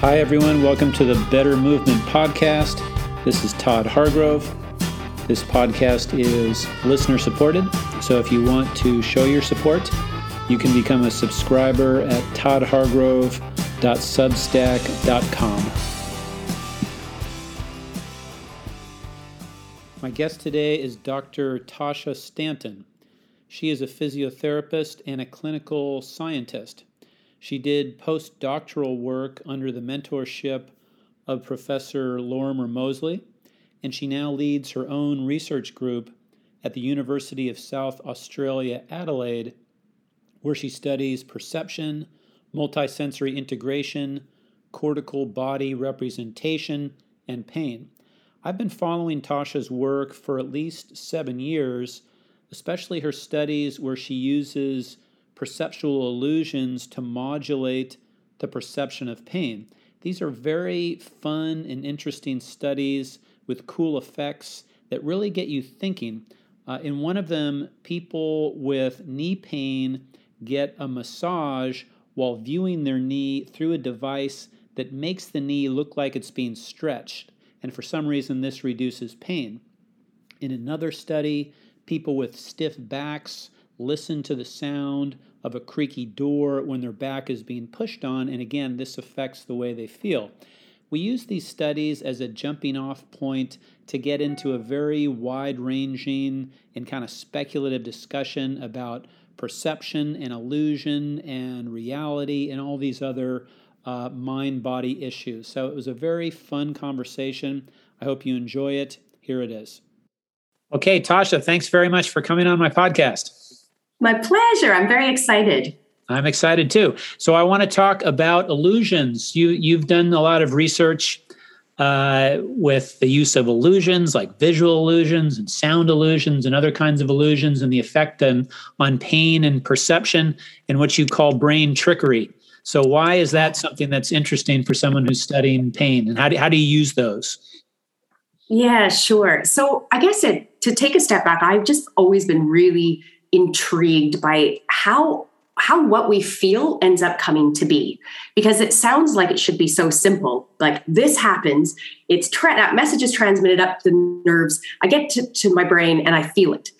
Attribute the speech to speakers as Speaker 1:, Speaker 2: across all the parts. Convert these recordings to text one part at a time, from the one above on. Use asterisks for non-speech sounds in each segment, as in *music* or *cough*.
Speaker 1: Hi, everyone. Welcome to the Better Movement Podcast. This is Todd Hargrove. This podcast is listener supported. So if you want to show your support, you can become a subscriber at toddhargrove.substack.com. My guest today is Dr. Tasha Stanton. She is a physiotherapist and a clinical scientist. She did postdoctoral work under the mentorship of Professor Lorimer Moseley, and she now leads her own research group at the University of South Australia, Adelaide, where she studies perception, multisensory integration, cortical body representation, and pain. I've been following Tasha's work for at least seven years, especially her studies where she uses perceptual illusions to modulate the perception of pain. These are very fun and interesting studies with cool effects that really get you thinking. Uh, in one of them, people with knee pain get a massage while viewing their knee through a device that makes the knee look like it's being stretched. And for some reason, this reduces pain. In another study, people with stiff backs listen to the sound of a creaky door when their back is being pushed on, and again, this affects the way they feel. We use these studies as a jumping off point to get into a very wide ranging and kind of speculative discussion about perception and illusion and reality and all these other uh, mind body issues. So it was a very fun conversation. I hope you enjoy it. Here it is. Okay, Tasha, thanks very much for coming on my podcast.
Speaker 2: My pleasure. I'm very excited.
Speaker 1: I'm excited too. So I want to talk about illusions. You you've done a lot of research uh, with the use of illusions like visual illusions and sound illusions and other kinds of illusions and the effect on, on pain and perception and what you call brain trickery. So why is that something that's interesting for someone who's studying pain and how do, how do you use those?
Speaker 2: Yeah, sure. So I guess it, to take a step back, I've just always been really intrigued by how how what we feel ends up coming to be. Because it sounds like it should be so simple. Like this happens it's tra- that message is transmitted up the nerves. I get to, to my brain and i feel it.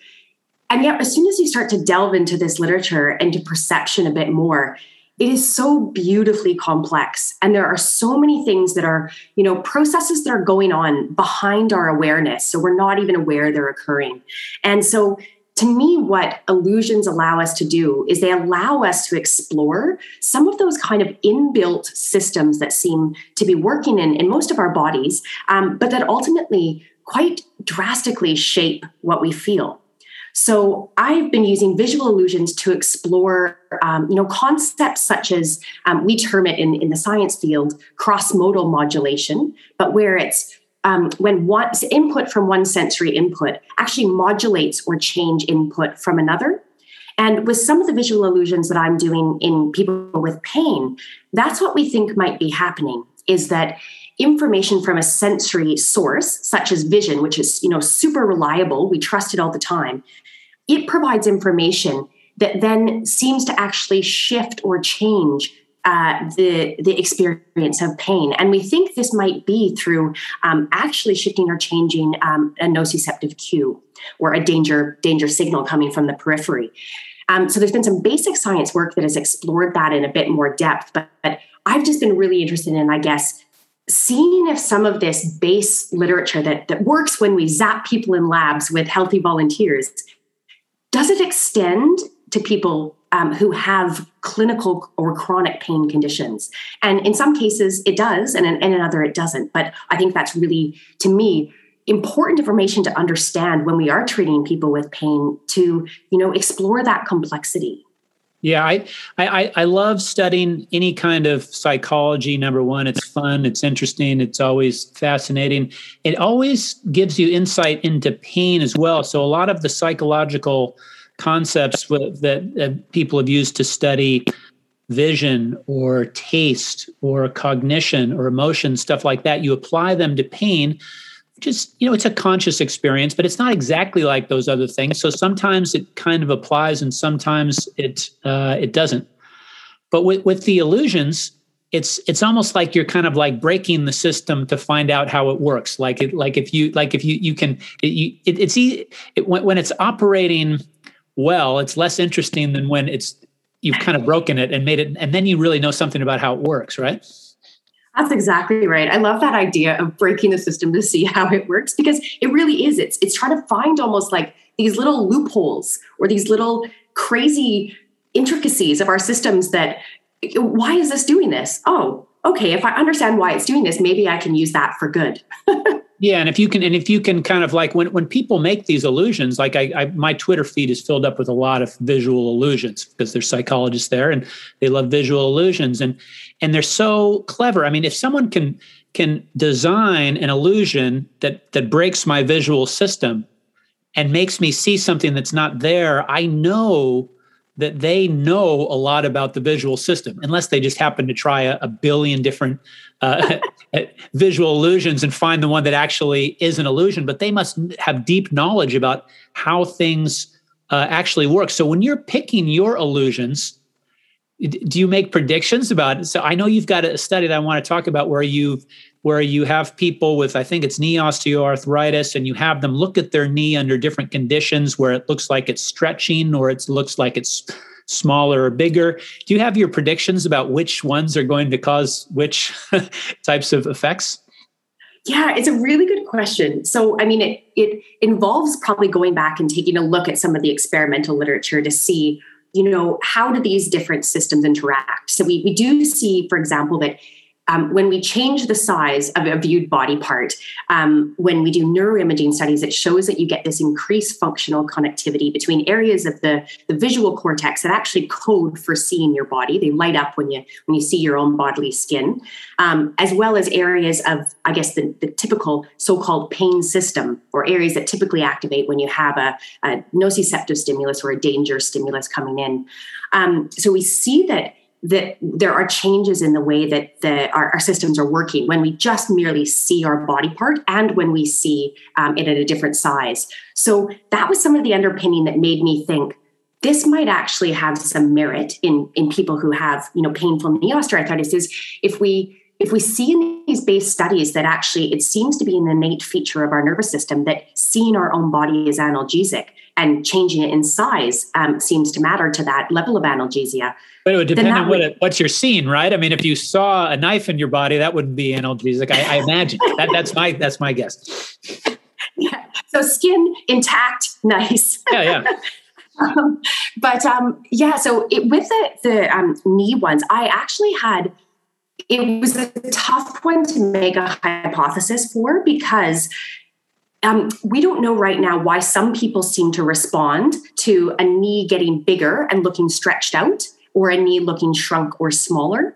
Speaker 2: And yet as soon as you start to delve into this literature and to perception a bit more it is so beautifully complex. And there are so many things that are you know processes that are going on behind our awareness. So we're not even aware they're occurring. And so to me, what illusions allow us to do is they allow us to explore some of those kind of inbuilt systems that seem to be working in, in most of our bodies, um, but that ultimately quite drastically shape what we feel. So I've been using visual illusions to explore, um, you know, concepts such as um, we term it in, in the science field cross-modal modulation, but where it's um, when one input from one sensory input actually modulates or change input from another. And with some of the visual illusions that I'm doing in people with pain, that's what we think might be happening is that information from a sensory source, such as vision, which is you know super reliable, we trust it all the time, it provides information that then seems to actually shift or change uh, the the experience of pain, and we think this might be through um, actually shifting or changing um, a nociceptive cue or a danger danger signal coming from the periphery. Um, so there's been some basic science work that has explored that in a bit more depth, but, but I've just been really interested in, I guess, seeing if some of this base literature that, that works when we zap people in labs with healthy volunteers does it extend to people um, who have clinical or chronic pain conditions. And in some cases, it does, and in, in another, it doesn't. But I think that's really, to me, important information to understand when we are treating people with pain to you know explore that complexity
Speaker 1: yeah I, I i love studying any kind of psychology number one it's fun it's interesting it's always fascinating it always gives you insight into pain as well so a lot of the psychological concepts that, that people have used to study vision or taste or cognition or emotion, stuff like that. You apply them to pain, is, you know, it's a conscious experience, but it's not exactly like those other things. So sometimes it kind of applies and sometimes it uh, it doesn't. But with, with the illusions, it's it's almost like you're kind of like breaking the system to find out how it works like it like if you like if you you can it, you, it, it's it, when, when it's operating well it's less interesting than when it's you've kind of broken it and made it and then you really know something about how it works right
Speaker 2: that's exactly right. I love that idea of breaking the system to see *laughs* how it works because it really is. It's it's trying to find almost like these little loopholes or these little crazy intricacies of our systems that why is this doing this? Oh, okay, if I understand why it's doing this, maybe I can use that for good. *laughs*
Speaker 1: yeah, and if you can, and if you can kind of like when when people make these illusions, like I, I, my Twitter feed is filled up with a lot of visual illusions because there's psychologists there and they love visual illusions and and they're so clever. I mean, if someone can can design an illusion that that breaks my visual system and makes me see something that's not there, I know that they know a lot about the visual system, unless they just happen to try a, a billion different *laughs* uh, visual illusions and find the one that actually is an illusion. But they must have deep knowledge about how things uh, actually work. So when you're picking your illusions, do you make predictions about it? So I know you've got a study that I want to talk about where you've where you have people with I think it's knee osteoarthritis and you have them look at their knee under different conditions where it looks like it's stretching or it looks like it's smaller or bigger. Do you have your predictions about which ones are going to cause which *laughs* types of effects?
Speaker 2: Yeah, it's a really good question. So, I mean, it it involves probably going back and taking a look at some of the experimental literature to see, you know, how do these different systems interact. So, we we do see, for example, that um, when we change the size of a viewed body part, um, when we do neuroimaging studies, it shows that you get this increased functional connectivity between areas of the, the visual cortex that actually code for seeing your body. They light up when you when you see your own bodily skin, um, as well as areas of, I guess, the, the typical so-called pain system, or areas that typically activate when you have a, a nociceptive stimulus or a danger stimulus coming in. Um, so we see that that there are changes in the way that the, our, our, systems are working when we just merely see our body part and when we see um, it at a different size. So that was some of the underpinning that made me think this might actually have some merit in in people who have you know painful knee osteoarthritis. Is if we if we see these base studies that actually it seems to be an innate feature of our nervous system that seeing our own body as analgesic and changing it in size um, seems to matter to that level of analgesia.
Speaker 1: But it would depend on what, would, what you're seeing, right? I mean, if you saw a knife in your body, that wouldn't be analgesic. I, I imagine *laughs* that, that's my that's my guess.
Speaker 2: Yeah. So skin intact, nice.
Speaker 1: Yeah, yeah. *laughs*
Speaker 2: um, but um, yeah, so it, with the the um, knee ones, I actually had it was a tough one to make a hypothesis for because um, we don't know right now why some people seem to respond to a knee getting bigger and looking stretched out or a knee looking shrunk or smaller.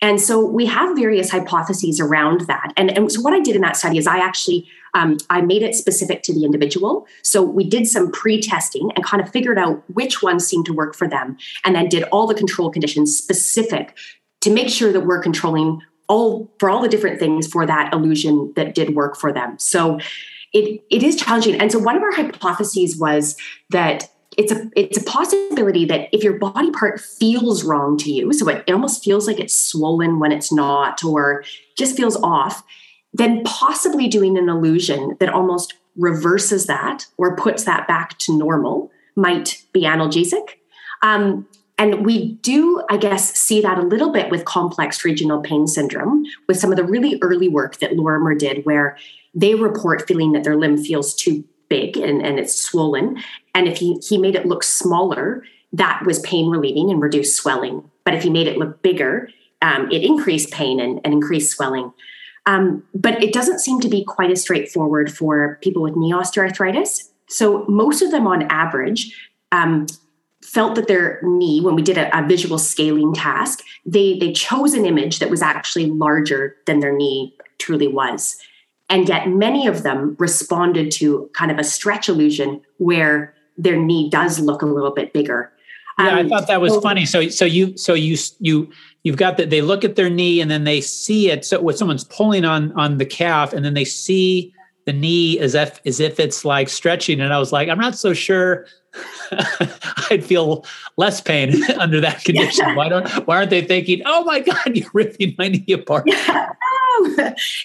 Speaker 2: And so we have various hypotheses around that. And, and so what I did in that study is I actually um, I made it specific to the individual. So we did some pre-testing and kind of figured out which ones seemed to work for them, and then did all the control conditions specific to make sure that we're controlling all for all the different things for that illusion that did work for them. So it, it is challenging. And so one of our hypotheses was that it's a it's a possibility that if your body part feels wrong to you, so it, it almost feels like it's swollen when it's not, or just feels off, then possibly doing an illusion that almost reverses that or puts that back to normal might be analgesic. Um, and we do, I guess, see that a little bit with complex regional pain syndrome, with some of the really early work that Lorimer did, where they report feeling that their limb feels too big and, and it's swollen. And if he, he made it look smaller, that was pain relieving and reduced swelling. But if he made it look bigger, um, it increased pain and, and increased swelling. Um, but it doesn't seem to be quite as straightforward for people with knee osteoarthritis. So most of them, on average, um, felt that their knee, when we did a, a, visual scaling task, they they chose an image that was actually larger than their knee truly was. And yet, many of them responded to kind of a stretch illusion where their knee does look a little bit bigger.
Speaker 1: Yeah, um, I thought that was so, funny. So, so you, so you, you, you've got that. They look at their knee and then they see it. So, when someone's pulling on on the calf, and then they see the knee as if as if it's like stretching, and I was like, I'm not so sure. *laughs* I'd feel less pain *laughs* under that condition. Yeah. Why don't why aren't they thinking, oh my God, *laughs* you're ripping my knee apart?
Speaker 2: Yeah.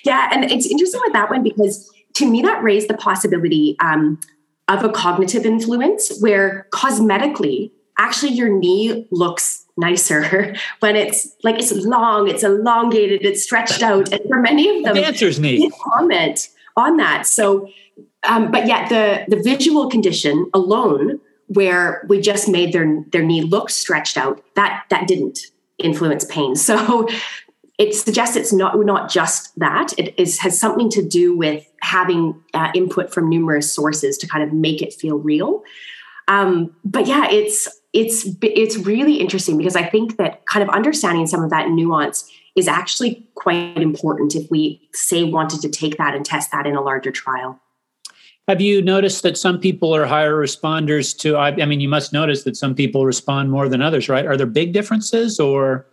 Speaker 2: yeah, and it's interesting with that one because to me that raised the possibility um, of a cognitive influence where cosmetically, actually your knee looks nicer when it's like it's long, it's elongated, it's stretched out. And for many of them,
Speaker 1: dancer's knee
Speaker 2: comment on that. So, um, but yet the the visual condition alone, where we just made their their knee look stretched out, that that didn't influence pain. *laughs* So it suggests it's not not just that it is has something to do with having uh, input from numerous sources to kind of make it feel real um, but yeah it's it's it's really interesting because i think that kind of understanding some of that nuance is actually quite important if we say wanted to take that and test that in a larger trial.
Speaker 1: Have you noticed that some people are higher responders to I, I mean you must notice that some people respond more than others right? Are there big differences or?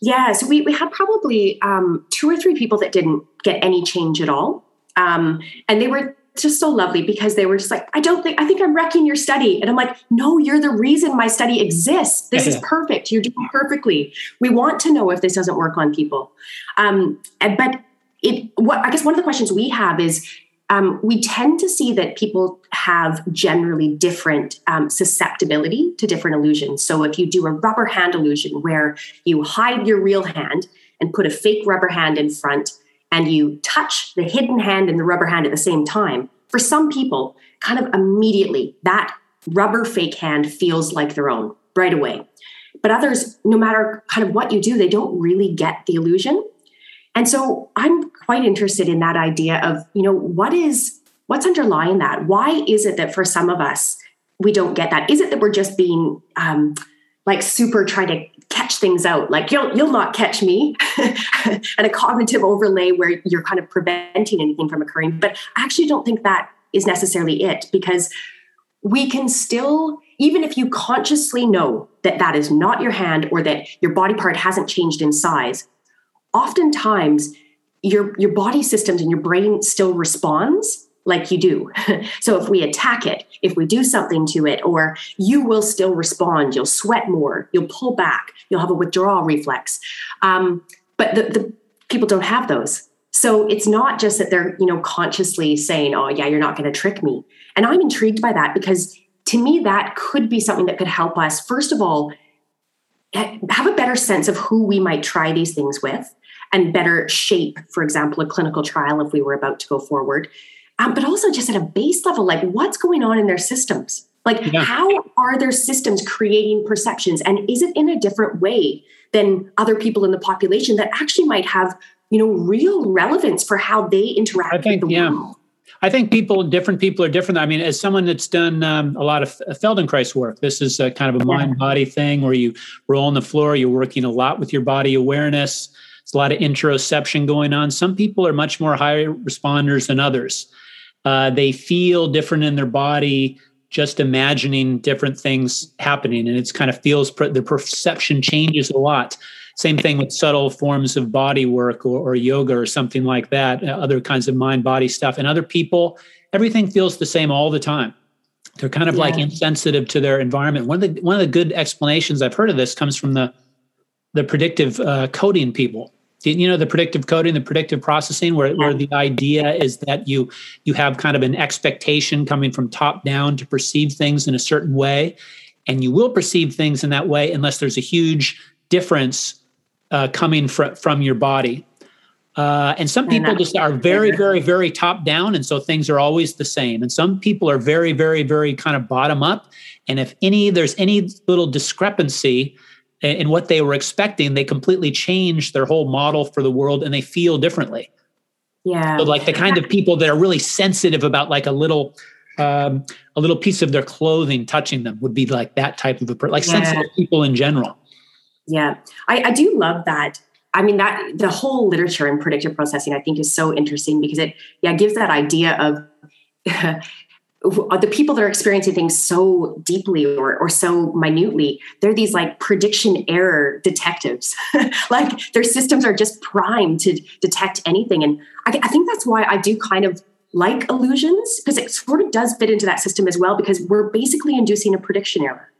Speaker 2: Yeah, so we, we had probably um, two or three people that didn't get any change at all. Um, and they were just so lovely because they were just like, I don't think, I think I'm wrecking your study. And I'm like, no, you're the reason my study exists. This is perfect. You're doing perfectly. We want to know if this doesn't work on people. Um, and, but it, what I guess one of the questions we have is um, we tend to see that people have generally different um, susceptibility to different illusions. So if you do a rubber hand illusion where you hide your real hand and put a fake rubber hand in front and you touch the hidden hand and the rubber hand at the same time, for some people, kind of immediately that rubber fake hand feels like their own right away. But others, no matter kind of what you do, they don't really get the illusion. And so I'm quite interested in that idea of, you know, what is what's underlying that? Why is it that for some of us we don't get that? Is it that we're just being um, like super trying to things out, like you'll you'll not catch me, *laughs* and a cognitive overlay where you're kind of preventing anything from occurring? But I actually don't think that is necessarily it because we can still even if you consciously know that that is not your hand or that your body part hasn't changed in size oftentimes your your body systems and your brain still responds like you do. *laughs* so if we attack it, if we do something to it, or you will still respond, you'll sweat more, you'll pull back, you'll have a withdrawal reflex. Um, but the, the people don't have those. So it's not just that they're, you know, consciously saying, "Oh, yeah, you're not going to trick me." And I'm intrigued by that because to me that could be something that could help us first of all have a better sense of who we might try these things with and better shape, for example, a clinical trial if we were about to go forward. Um, but also just at a base level, like what's going on in their systems? Like, yeah. how are their systems creating perceptions? And is it in a different way than other people in the population that actually might have, you know, real relevance for how they interact I think, with the yeah. world?
Speaker 1: I think people, different people are different. I mean, as someone that's done um, a lot of Feldenkrais work, this is a kind of a mind body thing where you roll on the floor, you're working a lot with your body awareness. It's a lot of interoception going on. Some people are much more high responders than others. Uh, they feel different in their body just imagining different things happening. And it's kind of feels the perception changes a lot. Same thing with subtle forms of body work or, or yoga or something like that uh, other kinds of mind body stuff. And other people everything feels the same all the time. They're kind of yeah. like insensitive to their environment. One of the one of the good explanations i've heard of this comes from the the predictive uh, coding people you know the predictive coding the predictive processing where, where the idea is that you you have kind of an expectation coming from top down to perceive things in a certain way. And you will perceive things in that way unless there's a huge difference uh, coming fr- from your body. Uh, and some people just are very very very top down and so things are always the same. And some people are very very very kind of bottom up. And if any there's any little discrepancy and what they were expecting, they completely changed their whole model for the world and they feel differently.
Speaker 2: Yeah.
Speaker 1: So like the kind of people that are really sensitive about like a little um, a little piece of their clothing touching them would be like that type of a person, like yeah. sensitive people in general.
Speaker 2: Yeah. I, I do love that. I mean, that the whole literature in predictive processing, I think, is so interesting because it, yeah, gives that idea of *laughs* the people that are experiencing things so deeply or, or so minutely they're these like prediction error detectives. *laughs* Like their systems are just primed to detect anything. And I, I, think that's why i do kind of like illusions because it sort of does fit into that system as well because we're basically inducing a prediction error.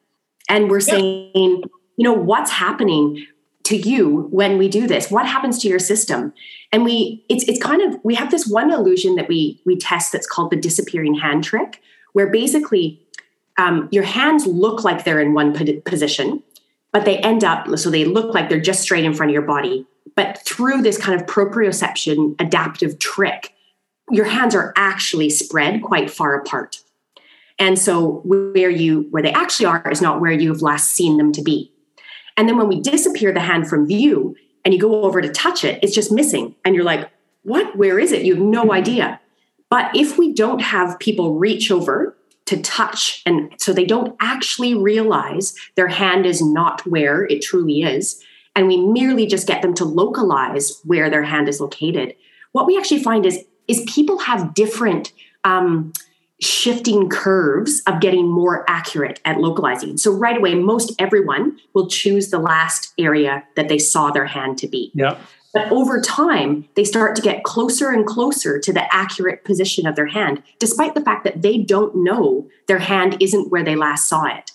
Speaker 2: And we're yeah. saying you know what's happening to you when we do this? What happens to your system? And we it's it's kind of we have this one illusion that we we test that's called the disappearing hand trick where basically um, your hands look like they're in one position but they end up so they look like they're just straight in front of your body. But through this kind of proprioception adaptive trick your hands are actually spread quite far apart. And so where you where they actually are is not where you've last seen them to be and then when we disappear the hand from view and you go over to touch it, it's just missing. And you're like, what? Where is it? You have no idea. But if we don't have people reach over to touch, and so they don't actually realize their hand is not where it truly is, and we merely just get them to localize where their hand is located, what we actually find is is people have different um, shifting curves of getting more accurate at localizing. So right away, most everyone will choose the last area that they saw their hand to be.
Speaker 1: Yeah.
Speaker 2: But over time, they start to get closer and closer to the accurate position of their hand, despite the fact that they don't know their hand isn't where they last saw it.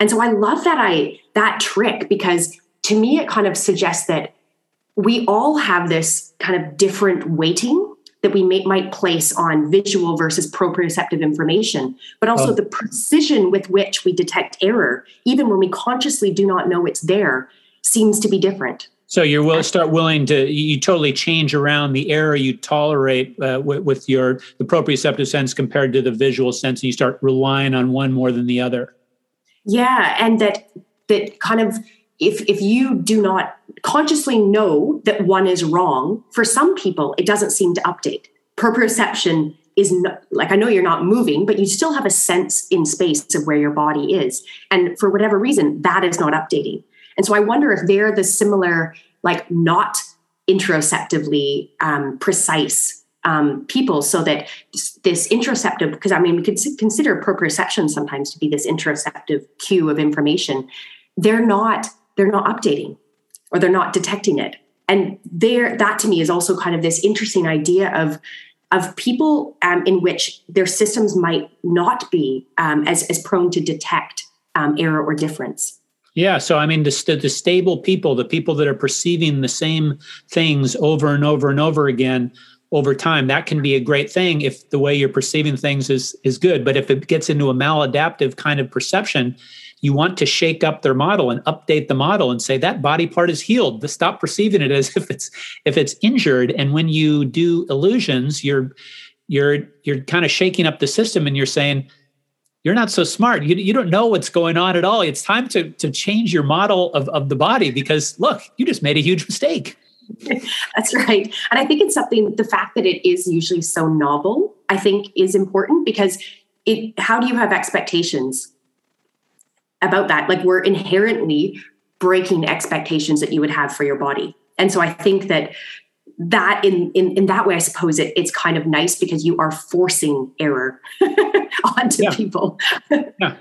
Speaker 2: And so I love that I that trick because to me it kind of suggests that we all have this kind of different weighting that we may, might place on visual versus proprioceptive information, but also oh. the precision with which we detect error, even when we consciously do not know it's there, seems to be different.
Speaker 1: So you will start willing to you totally change around the error you tolerate uh, with, with, your the proprioceptive sense compared to the visual sense, and you start relying on one more than the other.
Speaker 2: Yeah, and that that kind of if if you do not consciously know that one is wrong for some people it doesn't seem to update. Proprioception is not, like i know you're not moving but you still have a sense in space of where your body is. And for whatever reason that is not updating. And so i wonder if they're the similar like not interoceptively um, precise um, people so that this interoceptive because i mean we could consider proprioception sometimes to be this interoceptive cue of information. They're not they're not updating or they're not detecting it. And there that to me is also kind of this interesting idea of of people um, in which their systems might not be um, as, as prone to detect um, error or difference.
Speaker 1: Yeah so i mean the, the stable people the people that are perceiving the same things over and over and over again over time that can be a great thing if the way you're perceiving things is is good. But if it gets into a maladaptive kind of perception you want to shake up their model and update the model and say that body part is healed. Stop perceiving it as if it's if it's injured. And when you do illusions you're you're you're kind of shaking up the system and you're saying you're not so smart. You, you don't know what's going on at all. It's time to to change your model of, of the body because look you just made a huge mistake. *laughs*
Speaker 2: That's right. And i think it's something the fact that it is usually so novel i think is important because it how do you have expectations about that. Like we're inherently breaking expectations that you would have for your body. And so I think that that in in, in that way, I suppose it, it's kind of nice because you are forcing error *laughs* onto yeah. people.
Speaker 1: yeah.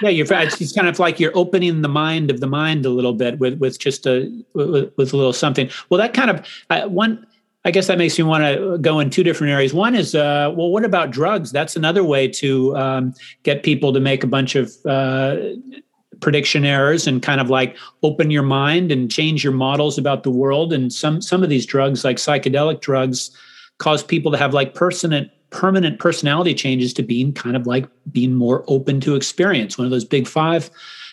Speaker 1: Yeah, you're. It's kind of like you're opening the mind of the mind a little bit with with just a with, with a little something. Well, that kind of uh, one. I guess that makes me want to go in two different areas. One is, uh, well, what about drugs? That's another way to um, get people to make a bunch of uh, prediction errors and kind of like open your mind and change your models about the world. And some some of these drugs, like psychedelic drugs, cause people to have like permanent permanent personality changes to being kind of like being more open to experience. One of those big five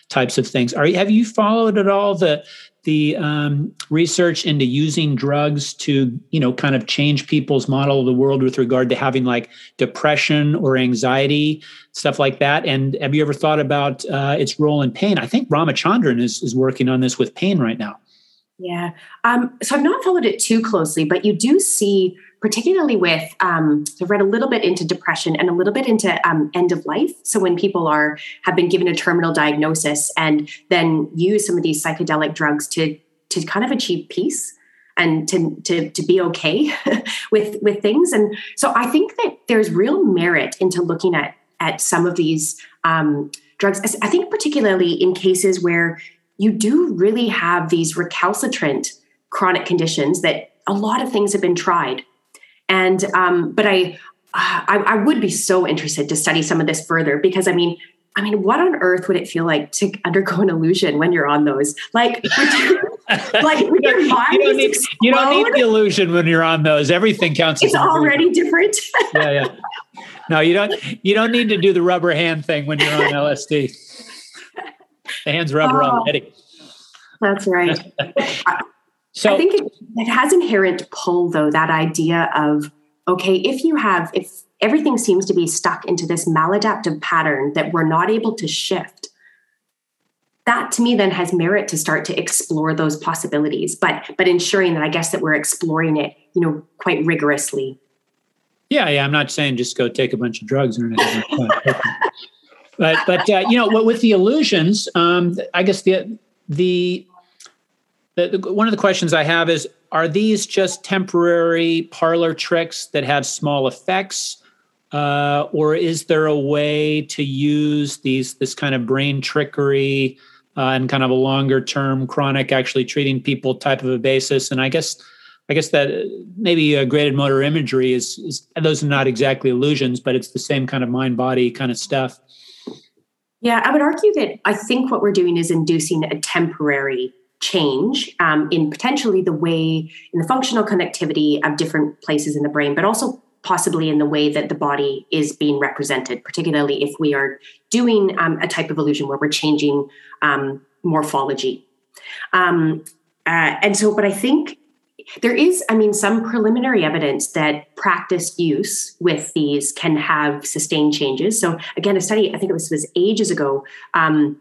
Speaker 1: types of things. Are have you followed at all the the um, research into using drugs to you know kind of change people's model of the world with regard to having like depression or anxiety stuff like that. And have you ever thought about uh, its role in pain? I think ramachandran is, is working on this with pain right now.
Speaker 2: Yeah. Um, so i've not followed it too closely but you do see particularly with um, I've read a little bit into depression and a little bit into um, end of life. So when people are have been given a terminal diagnosis and then use some of these psychedelic drugs to to kind of achieve peace and to to to be okay *laughs* with with things. And so I think that there's real merit into looking at at some of these um, drugs. I think particularly in cases where you do really have these recalcitrant chronic conditions that a lot of things have been tried and um, but I I, I would be so interested to study some of this further because I mean, I mean, what on earth would it feel like to undergo an illusion when you're on those? Like, *laughs*
Speaker 1: like *laughs* you, don't, you, don't need, you, don't need, the illusion when you're on those. Everything counts.
Speaker 2: It's already different. *laughs*
Speaker 1: yeah, yeah. No, you don't. You don't need to do the rubber hand thing when you're on LSD. The hands rubber oh, already.
Speaker 2: That's right. So I think it, it has inherent pull, though. That idea of okay, if you have if everything seems to be stuck into this maladaptive pattern that we're not able to shift that to me then has merit to start to explore those possibilities but but ensuring that i guess that we're exploring it you know quite rigorously
Speaker 1: yeah yeah i'm not saying just go take a bunch of drugs or anything like that. *laughs* but but uh, you know with the illusions um i guess the the, the, the one of the questions i have is are these just temporary parlor tricks that have small effects uh, or is there a way to use these this kind of brain trickery uh, and kind of a longer term chronic actually treating people type of a basis? And i guess i guess that uh, maybe a graded motor imagery is, is those are not exactly illusions but it's the same kind of mind body kind of stuff.
Speaker 2: Yeah i would argue that i think what we're doing is inducing a temporary change um, in potentially the way in the functional connectivity of different places in the brain but also possibly in the way that the body is being represented, particularly if we are doing um, a type of illusion where we're changing um, morphology. Um, uh, and so, but I think there is, I mean, some preliminary evidence that practice use with these can have sustained changes. So, again, a study, I think it was, was ages ago, um,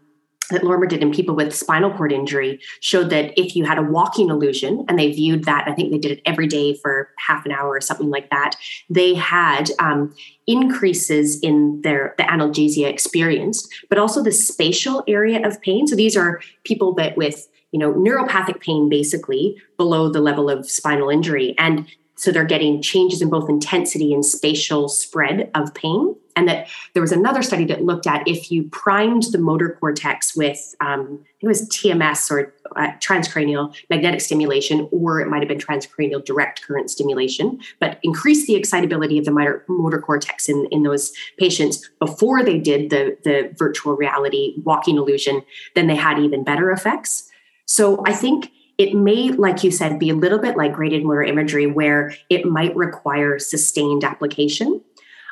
Speaker 2: that Lorimer did in people with spinal cord injury showed that if you had a walking illusion and they viewed that, I think they did it every day for half an hour or something like that, they had um, increases in their the analgesia experienced, but also the spatial area of pain. So these are people that with you know neuropathic pain basically below the level of spinal injury and so they're getting changes in both intensity and spatial spread of pain. And that there was another study that looked at if you primed the motor cortex with, um, it was TMS or uh, transcranial magnetic stimulation, or it might have been transcranial direct current stimulation, but increase the excitability of the motor, motor cortex in, in those patients before they did the, the virtual reality walking illusion, then they had even better effects. So I think it may, like you said, be a little bit like graded motor imagery where it might require sustained application.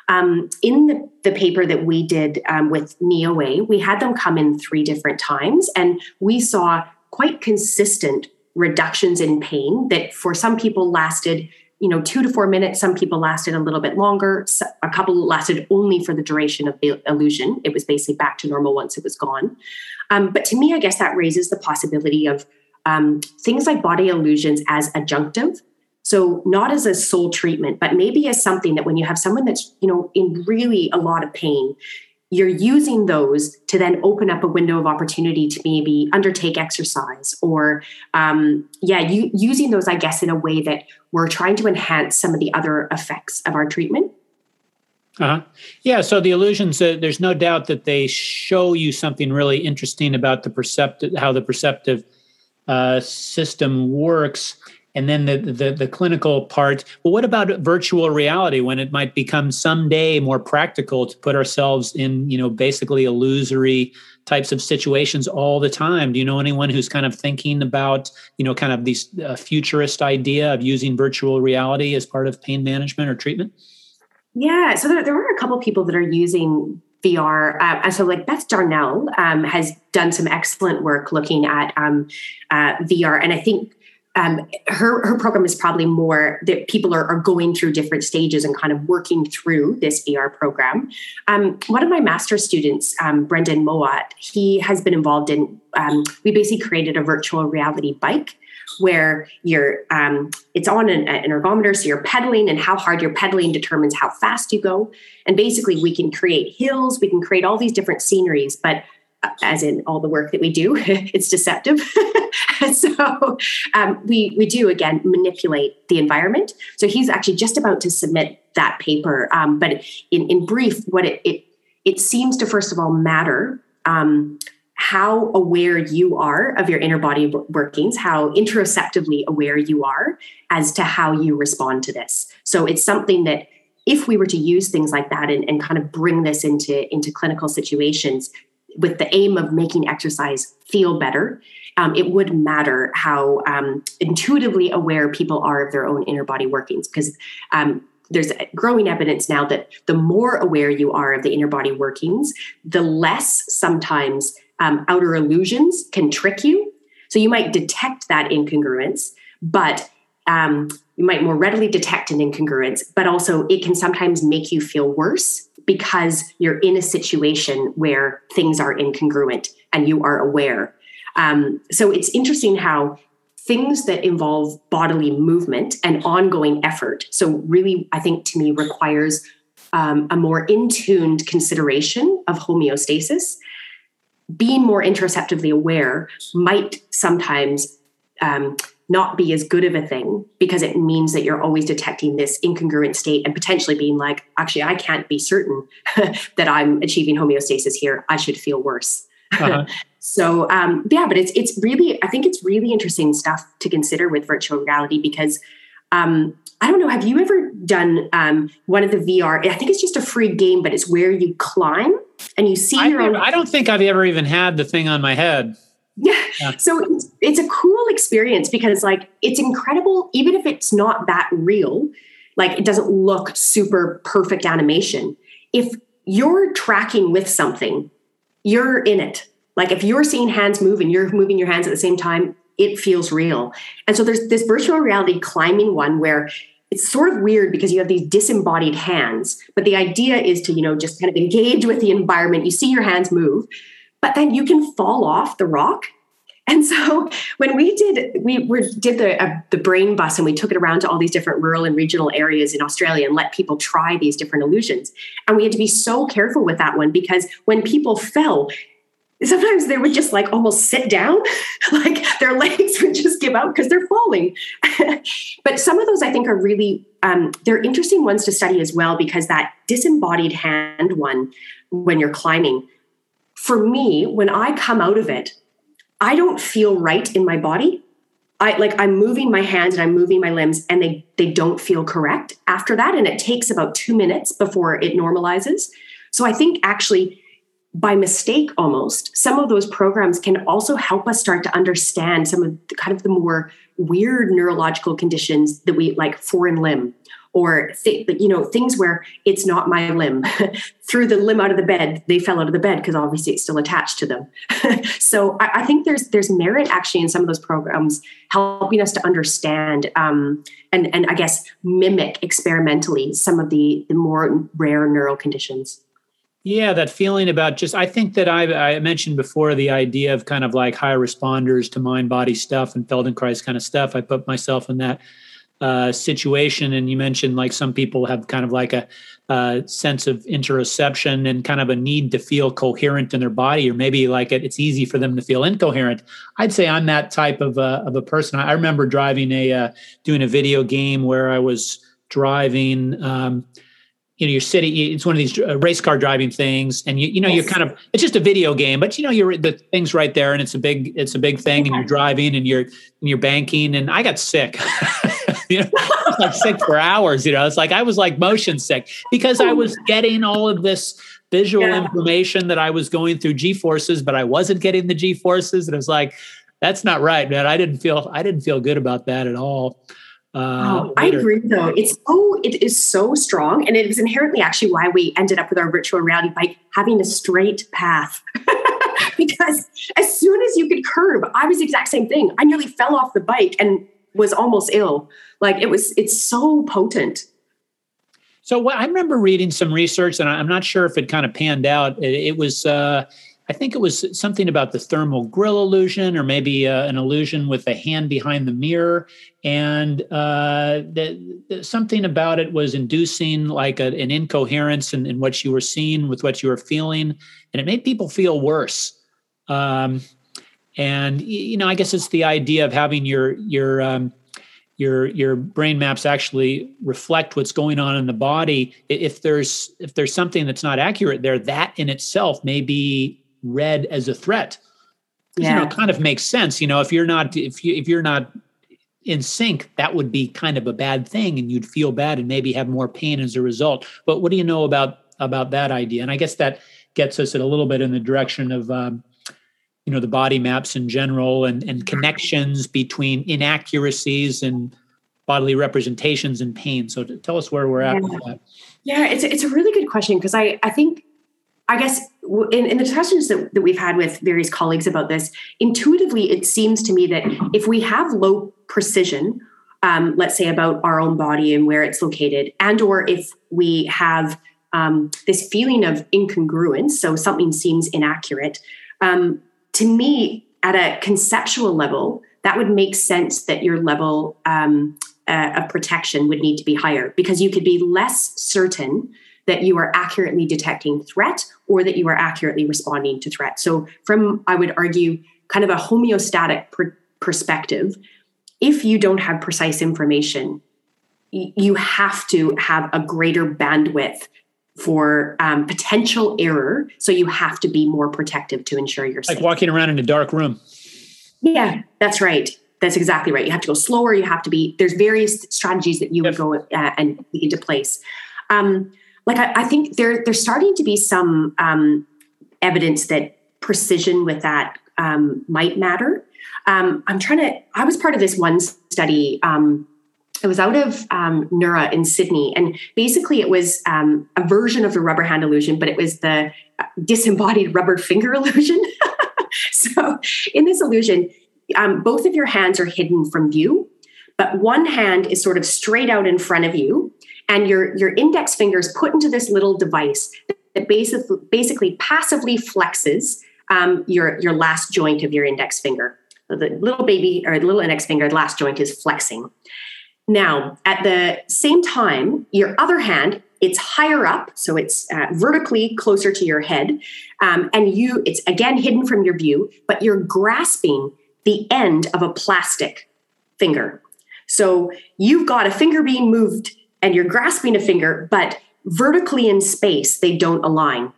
Speaker 2: Um, in the, the, paper that we did um, with knee OA, we had them come in three different times, and we saw quite consistent reductions in pain that for some people lasted you know two to four minutes some people lasted a little bit longer a couple lasted only for the duration of the illusion it was basically back to normal once it was gone um, but to me i guess that raises the possibility of um, things like body illusions as adjunctive. So not as a sole treatment, but maybe as something that when you have someone that's, you know, in really a lot of pain, you're using those to then open up a window of opportunity to maybe undertake exercise or um, yeah you, using those i guess in a way that we're trying to enhance some of the other effects of our treatment
Speaker 1: uh-huh. Yeah. So the illusions, uh, there's no doubt that they show you something really interesting about the perceptive, how the perceptive uh, system works and then the, the, the clinical part. Well what about virtual reality when it might become someday more practical to put ourselves in you know basically illusory types of situations all the time? Do you know anyone who's kind of thinking about you know kind of these uh, futurist idea of using virtual reality as part of pain management or treatment?
Speaker 2: Yeah so there, there are a couple people that are using VR. Uh, and so, like Beth Darnall um, has done some excellent work looking at um, uh, VR, and I think um, her her program is probably more that people are, are, going through different stages and kind of working through this VR program. Um, one of my master students, um, Brendan Mouatt, he has been involved in. We basically created a virtual reality bike where you're um, it's on an, an, ergometer so you're pedaling and how hard you're pedaling determines how fast you go. And basically we can create hills we can create all these different sceneries but uh, as in all the work that we do *laughs* it's deceptive. *laughs* So um, we we do again manipulate the environment. So he's actually just about to submit that paper um, but in, in brief what it, it it seems to first of all matter um, how aware you are of your inner body workings, how interoceptively aware you are as to how you respond to this. So it's something that if we were to use things like that and, and kind of bring this into into clinical situations with the aim of making exercise feel better um, it would matter how um, intuitively aware people are of their own inner body workings because um, there's growing evidence now that the more aware you are of the inner body workings the less sometimes um, outer illusions can trick you so you might detect that incongruence but um, you might more readily detect an incongruence, but also it can sometimes make you feel worse because you're in a situation where things are incongruent and you are aware. Um, so it's interesting how things that involve bodily movement and ongoing effort, so really, I think to me, requires um, a more in tuned consideration of homeostasis. Being more interoceptively aware might sometimes um, not be as good of a thing because it means that you're always detecting this incongruent state and potentially being like, actually, I can't be certain *laughs* that I'm achieving homeostasis here. I should feel worse. Uh-huh. *laughs* so um, yeah, but it's it's really I think it's really interesting stuff to consider with virtual reality because um, I don't know. Have you ever done um, one of the VR? I think it's just a free game, but it's where you climb and you see
Speaker 1: I
Speaker 2: your own.
Speaker 1: I don't think I've ever even had the thing on my head.
Speaker 2: Yeah. yeah. So it's, it's a cool experience because, like, it's incredible, even if it's not that real, like, it doesn't look super perfect animation. If you're tracking with something, you're in it. Like, if you're seeing hands move and you're moving your hands at the same time, it feels real. And so there's this virtual reality climbing one where it's sort of weird because you have these disembodied hands, but the idea is to, you know, just kind of engage with the environment. You see your hands move, but then you can fall off the rock. And so *laughs* when we did we were, did the uh, the brain bus and we took it around to all these different rural and regional areas in Australia and let people try these different illusions. And we had to be so careful with that one because when people fell, sometimes they would just like almost sit down *laughs* like their *laughs* legs would just give out because they're falling *laughs* but some of those i think are really um, they're interesting ones to study as well because that disembodied hand one when you're climbing for me, when I come out of it, I don't feel right in my body. I like I'm moving my hands and I'm moving my limbs and they they don't feel correct after that and it takes about 2 minutes before it normalizes. So I think actually by mistake almost some of those programs can also help us start to understand some of the kind of the more weird neurological conditions that we like foreign limb or th- you know things where it's not my limb. *laughs* Threw the limb out of the bed they fell out of the bed because obviously it's still attached to them. *laughs* So I, I, think there's there's merit actually in some of those programs helping us to understand um, and and i guess mimic experimentally some of the the more rare neural conditions
Speaker 1: yeah, that feeling about just, I think that I, I mentioned before the idea of kind of like high responders to mind body stuff and Feldenkrais kind of stuff. I put myself in that uh, situation. And you mentioned like some people have kind of like a, a, sense of interoception and kind of a need to feel coherent in their body, or maybe like it, it's easy for them to feel incoherent. I'd say I'm that type of a, of a person. I remember driving a uh, doing a video game where I was driving. Um, you know, you're sitting. It's one of these uh, race car driving things, and you, you know, yes. you're kind of. It's just a video game, but you know, you're the thing's right there, and it's a big, it's a big thing, and you're driving, and you're, and you're banking, and I got sick. *laughs* you know, like sick for hours. You know, it's like I was like motion sick because I was getting all of this visual yeah. information that I was going through G forces, but I wasn't getting the G forces, and it was like, that's not right, man. I didn't feel, I didn't feel good about that at all.
Speaker 2: Uh, oh, I agree though. It's so it is so strong, and it is inherently actually why we ended up with our virtual reality bike having a straight path. *laughs* because as soon as you could curb, I was the exact same thing. I nearly fell off the bike and was almost ill. Like it was, it's so potent.
Speaker 1: So what, I remember reading some research, and I'm not sure if it kind of panned out. It, it was, uh, I think it was something about the thermal grill illusion, or maybe uh, an illusion with the hand behind the mirror, and uh, something about it was inducing like a, an incoherence in, in, what you were seeing with what you were feeling, and it made people feel worse. Um, and you know, I guess it's the idea of having your your um, your your brain maps actually reflect what's going on in the body. If there's if there's something that's not accurate there that in itself may be read as a threat yeah. you know it kind of makes sense you know if you're not if you if you're not in sync, that would be kind of a bad thing, and you'd feel bad and maybe have more pain as a result. But what do you know about about that idea? And I guess that gets us a little bit in the direction of um, you know the body maps in general and and connections between inaccuracies and bodily representations and pain. So tell us where we're at
Speaker 2: yeah.
Speaker 1: with that.
Speaker 2: Yeah, it's it's a really good question because I I think I guess in, in the discussions that, that we've had with various colleagues about this, intuitively it seems to me that if we have low precision, um, let's say about our own body and where it's located, and or if we have um, this feeling of incongruence, so something seems inaccurate, um, to me, at a conceptual level, that would make sense that your level um, uh, of protection would need to be higher because you could be less certain that you are accurately detecting threat or that you are accurately responding to threat. So, from I would argue, kind of a homeostatic per- perspective, if you don't have precise information, y- you have to have a greater bandwidth for um, potential error. So you have to be more protective to ensure you're
Speaker 1: like walking around in a dark room.
Speaker 2: Yeah, that's right. That's exactly right. You have to go slower. You have to be. There's various strategies that you would go uh, and into place. Um, like I, I, think there there's starting to be some um, evidence that precision with that um, might matter. Um, I'm trying to. I was part of this one study um, it was out of um, NeuRA in Sydney. And basically, it was um, a version of the rubber hand illusion, but it was the uh, disembodied rubber finger *laughs* illusion. so, in this illusion, um, both of your hands are hidden from view, but one hand is sort of straight out in front of you, and your, your index finger is put into this little device that basically, basically passively flexes um, your, your last joint of your index finger. So the little baby or the little index finger, the last joint is flexing. Now, at the same time, your other hand, it's higher up, so it's uh, vertically closer to your head, um, and you, it's again hidden from your view, but you're grasping the end of a plastic finger. So you've got a finger being moved, and you're grasping a finger, but vertically in space, they don't align.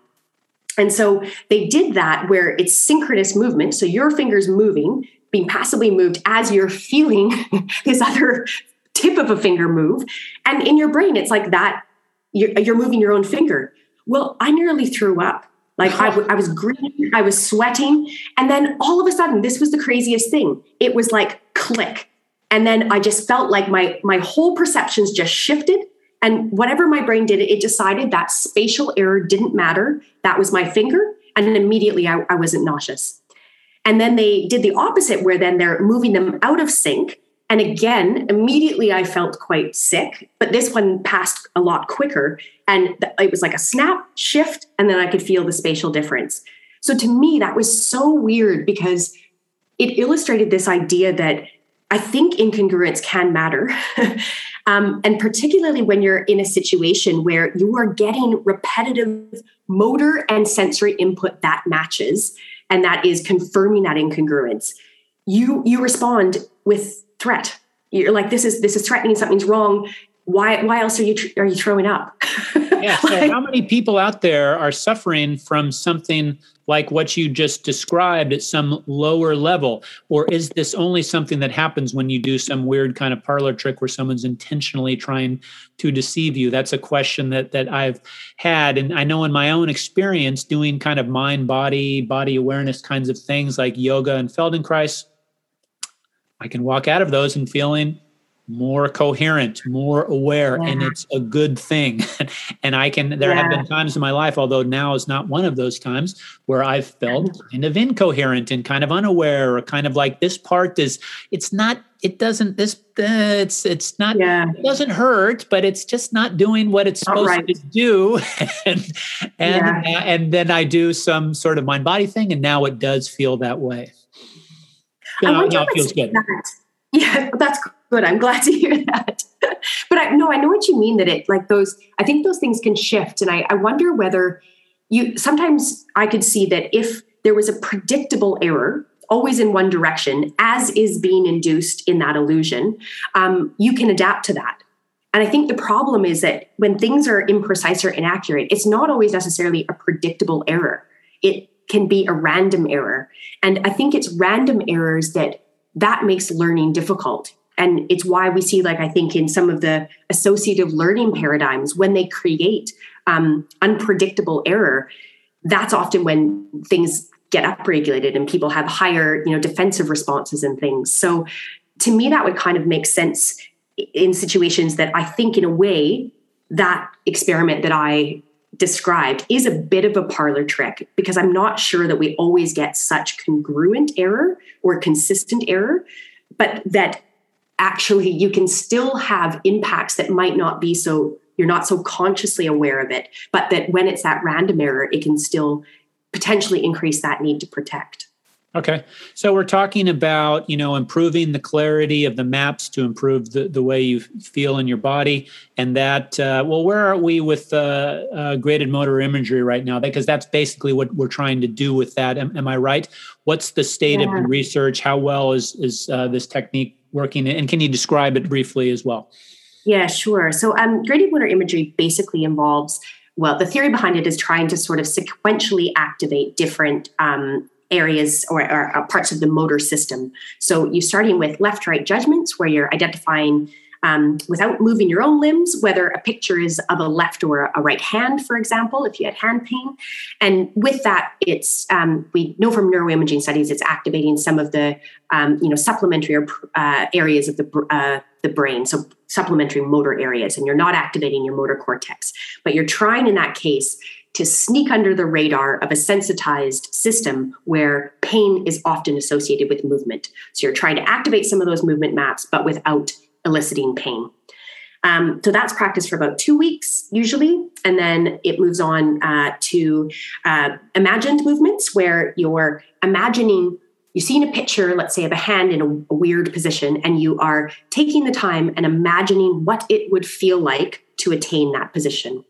Speaker 2: And so they did that where it's synchronous movement. So your finger's moving, being passively moved as you're feeling *laughs* this other tip of a finger move. And in your brain, it's like that you're, you're moving your own finger. Well, I nearly threw up. Like I, w- I was green, I was sweating. And then all of a sudden, this was the craziest thing. It was like click. And then I just felt like my, my whole perceptions just shifted. And whatever my brain did, it decided that spatial error didn't matter. That was my finger. And immediately I, I wasn't nauseous. And then they did the opposite, where then they're moving them out of sync and again, immediately I felt quite sick, but this one passed a lot quicker. And it was like a snap shift, and then I could feel the spatial difference. So to me, that was so weird because it illustrated this idea that I think incongruence can matter. *laughs* um, and particularly when you're in a situation where you are getting repetitive motor and sensory input that matches, and that is confirming that incongruence. You, you respond with threat. You're like, this is this is threatening. Something's wrong. Why why else are you are you throwing up?
Speaker 1: yeah. *laughs* So like, how many people out there are suffering from something like what you just described at some lower level, or is this only something that happens when you do some weird kind of parlor trick where someone's intentionally trying to deceive you? That's a question that that I've had, and I know in my own experience doing kind of mind body body awareness kinds of things like yoga and Feldenkrais I can walk out of those and feeling more coherent, more aware, yeah. and it's a good thing. *laughs* and I can, there yeah. have been times in my life, although now is not one of those times, where I've felt kind of incoherent and kind of unaware, or kind of like this part is, it's not, it doesn't, this, uh, it's, it's not, yeah. it doesn't hurt, but it's just not doing what it's supposed right. to do. *laughs* and, and, yeah. and then I do some sort of mind body thing, and now it does feel that way.
Speaker 2: I wonder feels good. That. Yeah, that's good. I'm glad *laughs* to hear that. but I no, I know what you mean that it like those, I think those things can shift. And I, I wonder whether you sometimes I could see that if there was a predictable error always in one direction, as is being induced in that illusion, um, you can adapt to that. And I think the problem is that when things are imprecise or inaccurate, it's not always necessarily a predictable error. It can be a random error. And I think it's random errors that that makes learning difficult. And it's why we see like i think in some of the associative learning paradigms when they create um, unpredictable error that's often when things get upregulated and people have higher you know defensive responses and things. So to me that would kind of make sense in situations that i think in a way that experiment that i described is a bit of a parlor trick because i'm not sure that we always get such congruent error or consistent error but that actually you can still have impacts that might not be so you're not so consciously aware of it but that when it's that random error it can still potentially increase that need to protect.
Speaker 1: Okay. So we're talking about you know improving the clarity of the maps to improve the, the way you feel in your body and that uh, well where are we with uh, uh, graded motor imagery right now? Because that's basically what we're trying to do with that. Am, am i right what's the state yeah. of the research? How well is is uh, this technique working? And can you describe it briefly as well?
Speaker 2: Yeah sure. So um, graded motor imagery basically involves well the theory behind it is trying to sort of sequentially activate different um, areas or, or, uh, parts of the motor system. So you're starting with left right judgments where you're identifying um, without moving your own limbs, whether a picture is of a left or a right hand, for example, if you had hand pain. And with that, it's um, we know from neuroimaging studies, it's activating some of the um, you know supplementary uh, areas of the uh, the brain, so supplementary motor areas, and you're not activating your motor cortex, but you're trying in that case to sneak under the radar of a sensitized system where pain is often associated with movement. So you're trying to activate some of those movement maps, but without eliciting pain. Um, so that's practice for about two weeks usually, and then it moves on uh, to uh, imagined movements where you're imagining you've seen a picture, let's say, of a hand in a, a, weird position, and you are taking the time and imagining what it would feel like to attain that position.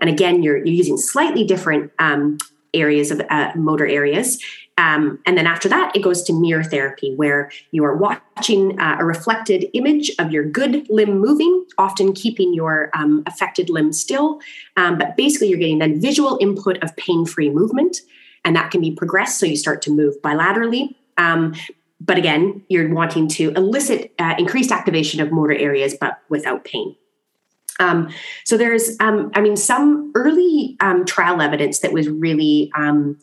Speaker 2: And again, you're, you're using slightly different um, areas of uh, motor areas um, and then after that, it goes to mirror therapy, where you are watching uh, a reflected image of your good limb moving, often keeping your um, affected limb still. Um, but basically, you're getting then visual input of pain free movement, and that can be progressed. So you start to move bilaterally. Um, but again, you're wanting to elicit uh, increased activation of motor areas, but without pain. Um, so there's, um, I mean, some early um, trial evidence that was really um,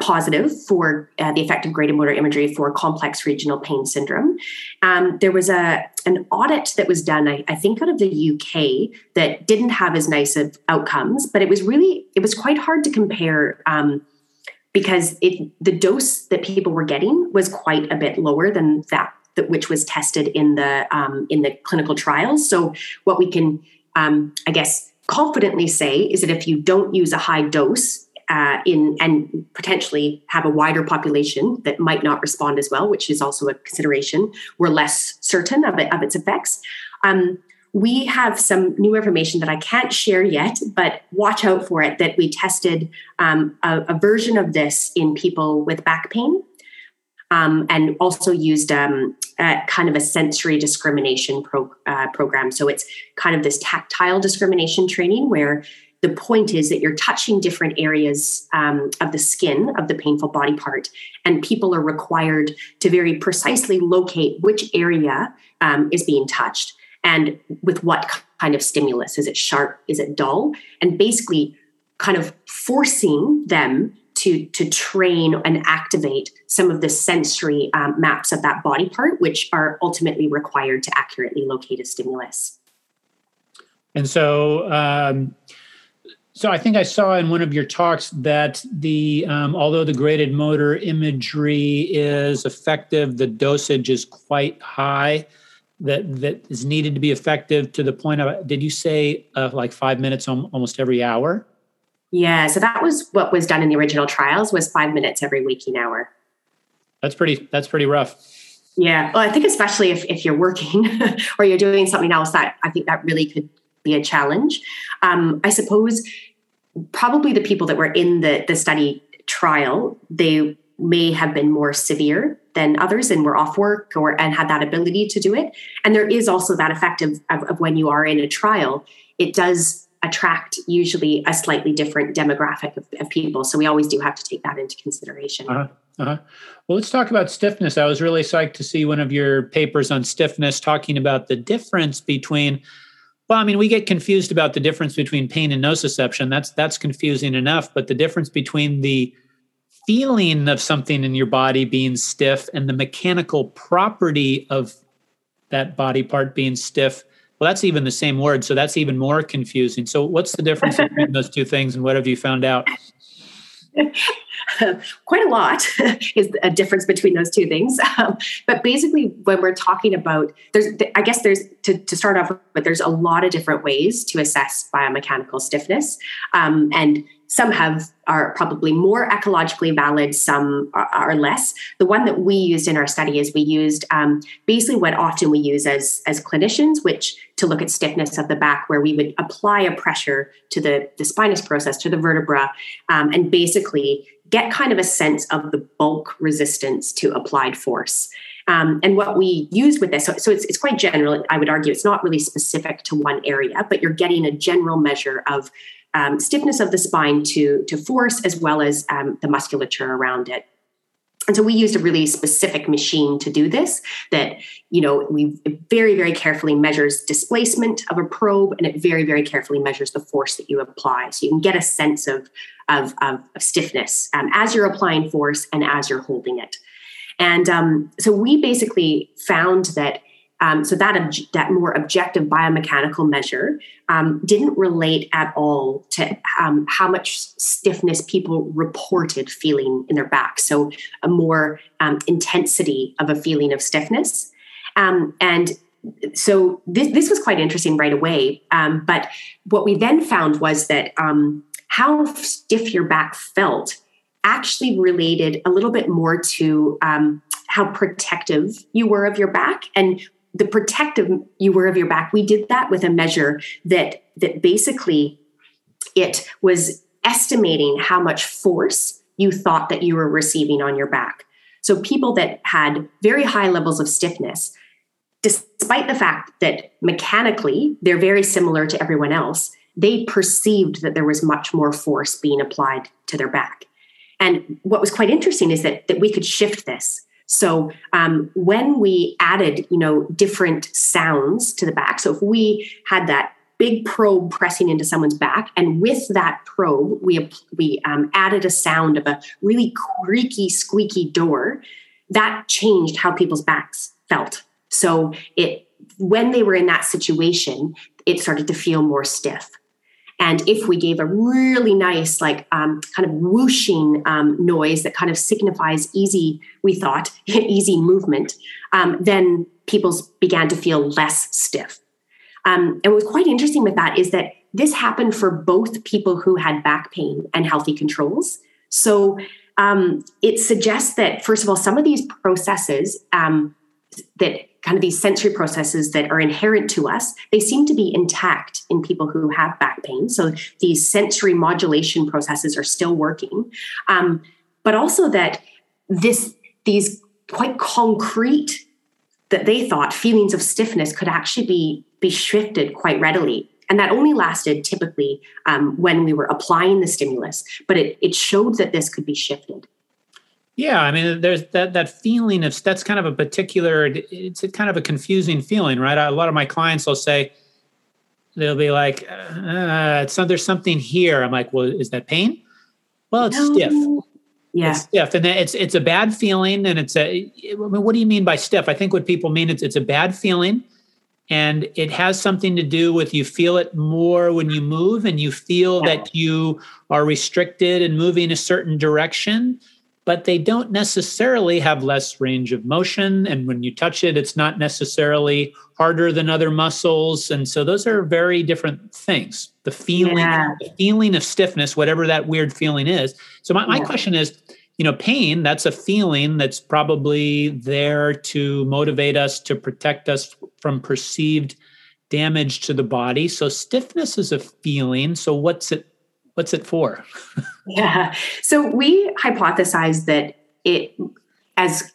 Speaker 2: positive for uh, the of graded motor imagery for complex regional pain syndrome. Um, there was a an audit that was done, I, I, think, out of the UK that didn't have as nice of outcomes, but it was really it was quite hard to compare. Um, because it, the dose that people were getting was quite a bit lower than that, that which was tested in the um, in the clinical trials. So what we can, um, I guess, confidently say is that if you don't use a high dose uh, in and potentially have a wider population that might not respond as well, which is also a consideration. We're less certain of it of its effects. Um, we have some new information that I can't share yet, but watch out for it. That we tested um, a, a, version of this in people with back pain, um, and also used um, kind of a sensory discrimination pro, uh, program. So it's kind of this tactile discrimination training where the point is that you're touching different areas um, of the skin of the painful body part, and people are required to very precisely locate which area um, is being touched and with what kind of stimulus. Is it sharp? Is it dull? And basically, kind of forcing them to to train and activate some of the sensory um, maps of that body part, which are ultimately required to accurately locate a stimulus.
Speaker 1: And so, um, so I think I saw in one of your talks that the um, although the graded motor imagery is effective, the dosage is quite high. That that is needed to be effective to the point of. Did you say uh, like five minutes almost every hour?
Speaker 2: Yeah, so that was what was done in the original trials was five minutes every waking hour.
Speaker 1: That's pretty. That's pretty rough.
Speaker 2: Yeah, well, I think especially if if you're working *laughs* or you're doing something else, that I think that really could be a challenge. Um, I suppose probably the people that were in the, the study trial, they may have been more severe than others and were off work or and had that ability to do it. And there is also that effect of, of, of when you are in a trial, it does attract usually a slightly different demographic of, of, people. So we always do have to take that into consideration.
Speaker 1: Uh-huh. Uh-huh. Well, let's talk about stiffness. I was really psyched to see one of your papers on stiffness talking about the difference between well, I mean, we get confused about the difference between pain and nociception. That's that's confusing enough, but the difference between the feeling of something in your body being stiff and the mechanical property of that body part being stiff, well, that's even the same word. So that's even more confusing. So, what's the difference between *laughs* those two things, and what have you found out? *laughs*
Speaker 2: quite a lot *laughs* is a difference between those two things. Um, but basically, when we're talking about, there's, I guess there's to, to start off with, there's a lot of different ways to assess biomechanical stiffness, um, and some have are probably more ecologically valid some are, are, less the one that we used in our study is we used um, basically what often we use as as clinicians which to look at stiffness of the back where we would apply a pressure to the the spinous process to the vertebra um, and basically get kind of a sense of the bulk resistance to applied force um, and what we use with this, so, so it's, it's quite general. I would argue it's not really specific to one area, but you're getting a general measure of um, stiffness of the spine to, to force as well as um, the musculature around it. And so we used a really specific machine to do this that, you know, we very, very carefully measures displacement of a probe and it very, very carefully measures the force that you apply. So you can get a sense of, of, of, of stiffness um, as you're applying force and as you're holding it. And um, so we basically found that um, so that that more objective biomechanical measure um, didn't relate at all to um, how much stiffness people reported feeling in their back. So a more um, intensity of a feeling of stiffness, um, and so this, this was quite interesting right away. Um, but what we then found was that how stiff your back felt actually related a little bit more to um, how protective you were of your back and the protective you were of your back we did that with a measure that that basically it was estimating how much force you thought that you were receiving on your back. So people that had very high levels of stiffness despite the fact that mechanically they're very similar to everyone else they perceived that there was much more force being applied to their back. And what was quite interesting is that that we could shift this so um, when we added, you know, different sounds to the back, so if we had that big probe pressing into someone's back, and with that probe, we we um, added a sound of a really creaky, squeaky door, that changed how people's backs felt. So it when they were in that situation, it started to feel more stiff. And if we gave a really nice, like um, kind of whooshing um, noise that kind of signifies easy, we thought, *laughs* easy movement, um, then people began to feel less stiff. Um, and what's quite interesting with that is that this happened for both people who had back pain and healthy controls. So um, it suggests that, first of all, some of these processes um, that kind of these sensory processes that are inherent to us, they seem to be intact in people who have back pain. So these sensory modulation processes are still working, um, but also that this these quite concrete that they thought feelings of stiffness could actually be be shifted quite readily. And that only lasted typically um, when we were applying the stimulus but it, it showed that this could be shifted
Speaker 1: yeah, I mean, there's that that feeling of that's kind of a particular. It's a kind of a confusing feeling, right? A lot of my clients will say they'll be like, uh, "It's there's something here." I'm like, "Well, is that pain?" Well, it's no. stiff.
Speaker 2: Yeah,
Speaker 1: it's stiff, and it's it's a bad feeling, and it's a. I mean, what do you mean by stiff? I think what people mean it's it's a bad feeling, and it has something to do with you feel it more when you move, and you feel yeah. that you are restricted and moving a certain direction but they don't necessarily have less range of motion. And when you touch it, it's not necessarily harder than other muscles. And so those are very different things. The feeling, yeah. the feeling of stiffness, whatever that weird feeling is. So my, my yeah. question is, you know, pain, that's a feeling that's probably there to motivate us, to protect us from perceived damage to the body. So stiffness is a feeling. So what's it what's it for?
Speaker 2: yeah. So we hypothesized that it, as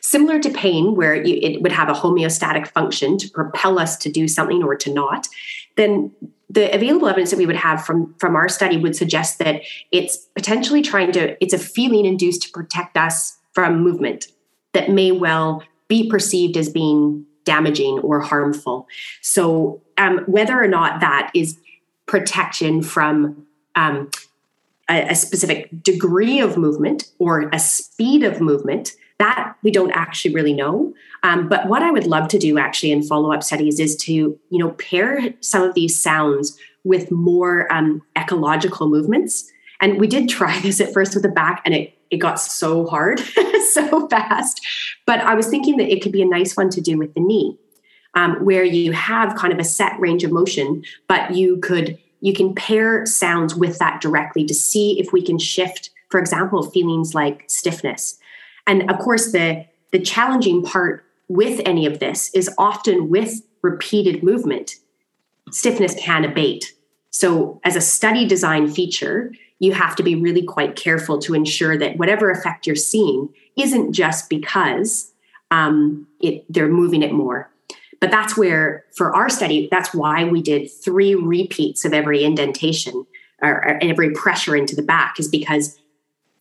Speaker 2: similar to pain, where you, it would have a homeostatic function to propel us to do something or to not, then the available evidence that we would have from from our study would suggest that it's potentially trying to it's a feeling induced to protect us from movement that may well be perceived as being damaging or harmful so um, whether or not that is protection from um, a, a specific degree of movement or a speed of movement that we don't actually really know. Um, but what i would love to do actually in follow-up studies is to you know pair some of these sounds with more um, ecological movements. And we did try *laughs* this at first with the back and it, it got so hard *laughs* so fast. But i was thinking that it could be a nice one to do with the knee um, where you have kind of a set range of motion but you could you can pair sounds with that directly to see if we can shift for example feelings like stiffness. And of course the the challenging part with any of this is often with repeated movement stiffness can abate. So as a study design feature you have to be really quite careful to ensure that whatever effect you're seeing isn't just because um, it, they're moving it more but that's where, for our study, that's why we did three repeats of every indentation or, or every pressure into the back, is because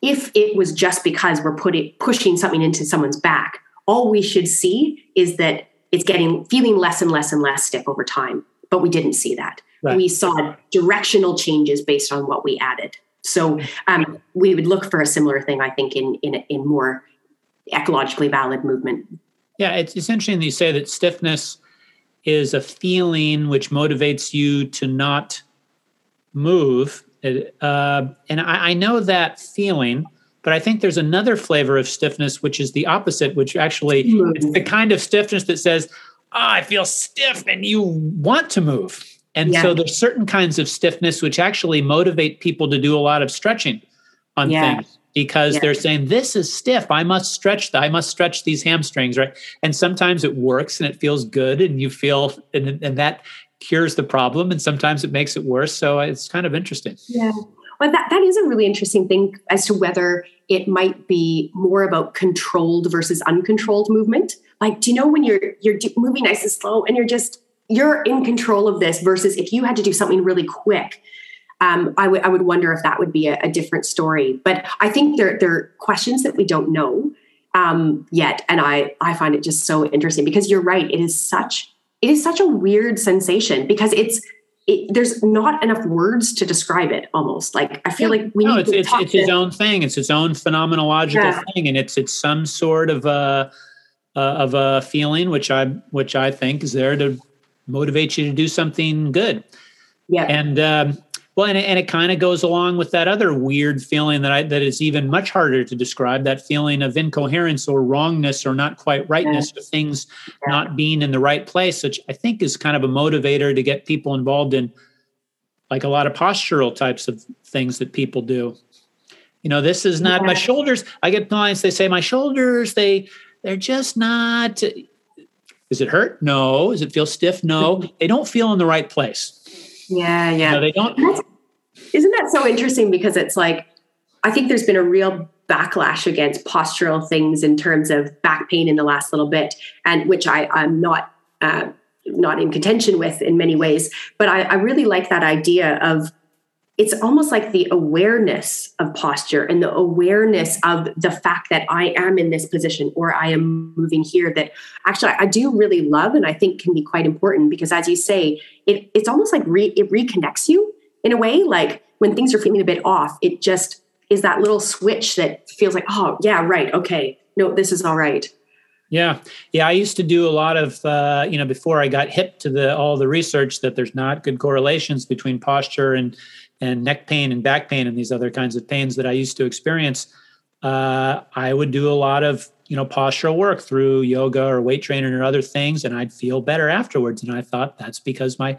Speaker 2: if it was just because we're putting pushing something into someone's back, all we should see is that it's getting feeling less and less and less stiff over time. But we didn't see that. Right. We saw directional changes based on what we added. So um, we would look for a similar thing, I think, in in, in more ecologically valid movement.
Speaker 1: Yeah, it's, it's interesting that you say that stiffness is a feeling which motivates you to not move. Uh, and I, I, know that feeling, but I think there's another flavor of stiffness, which is the opposite, which actually mm. it's the kind of stiffness that says, oh, I feel stiff, and you want to move. And yeah. so there's certain kinds of stiffness which actually motivate people to do a lot of stretching on yeah. things because they're saying this is stiff. I must stretch i must stretch these hamstrings right? And sometimes it works and it feels good and you feel and, and that cures the problem and sometimes it makes it worse. So uh, it's kind of interesting.
Speaker 2: Yeah. Well that, that is a really interesting thing as to whether it might be more about controlled versus uncontrolled movement. Like do you know when you're you're moving nice and slow and you're just you're in control of this versus if you had to do something really quick um, I, w- I would wonder if that would be a, a, different story. But I think there, there are questions that we don't know um, yet, and I I find it just so interesting because you're right. It is such it is such a weird sensation because it's it, there's not enough words to describe it almost like i feel yeah. like we no,
Speaker 1: need it's, to it's, it's its own thing it's its own phenomenological yeah. thing and it's it's some sort of a uh, of a feeling which i which i think is there to motivate you to do something good
Speaker 2: yeah
Speaker 1: and um, well, and it, and it kind of goes along with that other weird feeling that I that is even much harder to describe. That feeling of incoherence or wrongness or not quite rightness, yeah. or things yeah. not being in the right place, which I think is kind of a motivator to get people involved in, like a lot of postural types of things that people do. You know, this is not yeah. my shoulders. I get clients. They say my shoulders. They they're just not. Uh, Does it hurt? No. Does it feel stiff? No. *laughs* they don't feel in the right place.
Speaker 2: Yeah, yeah.
Speaker 1: No, they don't.
Speaker 2: Isn't that so interesting? Because it's like, I think there's been a real backlash against postural things in terms of back pain in the last little bit, and which I, I'm not uh, not in contention with in many ways. But I, I really like that idea of it's almost like the awareness of posture and the awareness of the fact that I am in this position or I am moving here that actually I do really love and I think can be quite important because as you say, it, it's almost like re, it reconnects you in a way. Like when things are feeling a bit off, it just is that little switch that feels like, oh yeah, right. Okay. No, this is all right.
Speaker 1: Yeah, yeah. I used to do a lot of, uh, you know, before I got hip to the all the research that there's not good correlations between posture and and neck pain and back pain and these other kinds of pains that I used to experience, uh, I would do a lot of you know postural work through yoga or weight training or other things, and I'd feel better afterwards. And I thought that's because my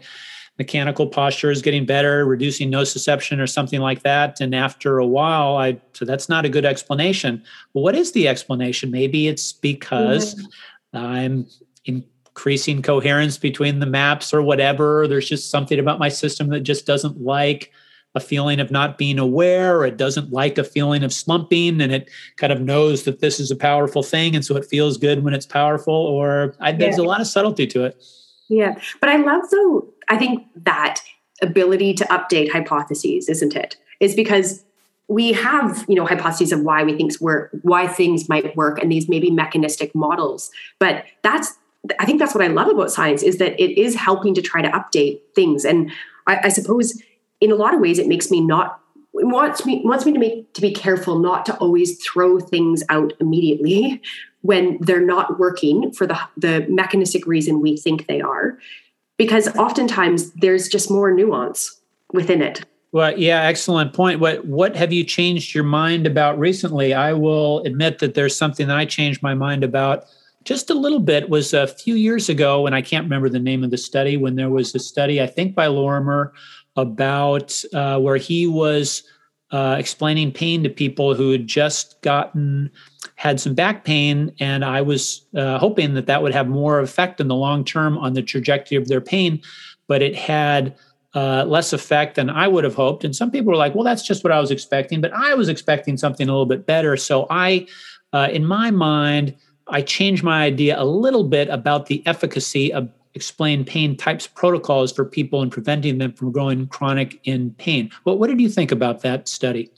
Speaker 1: mechanical posture is getting better, reducing nociception or something like that. And after a while, I so that's not a good explanation. Well, what is the explanation? Maybe it's because mm-hmm. I'm increasing coherence between the maps or whatever. There's just something about my system that just doesn't like a feeling of not being aware or it doesn't like a feeling of slumping and it kind of knows that this is a powerful thing and so it feels good when it's powerful or I, there's yeah. a lot of subtlety to it
Speaker 2: yeah but i love though i think that ability to update hypotheses, isn't it? Is because we have you know hypotheses of why we think work why things might work and these maybe mechanistic models but that's i think that's what i love about science is that it is helping to try to update things and i, I suppose in a lot of ways it makes me not wants me wants me to make to be careful not to always throw things out immediately *laughs* when they're not working for the the mechanistic reason we think they are because oftentimes there's just more nuance within it
Speaker 1: well, yeah, excellent point. What what have you changed your mind about recently? I will admit that there's something that I changed my mind about just a little bit was a few years ago and I can't remember the name of the study when there was a study I think by Lorimer about uh, where he was uh, explaining pain to people who had just gotten had some back pain and I was uh, hoping that that would have more effect in the long term on the trajectory of their pain but it had uh, less effect than I would have hoped. And some people were like, well, that's just what I was expecting, but I was expecting something a little bit better. So I, uh, in my mind, I changed my idea a little bit about the efficacy of explain pain types protocols for people and preventing them from growing chronic in pain. Well, what did you think about that study?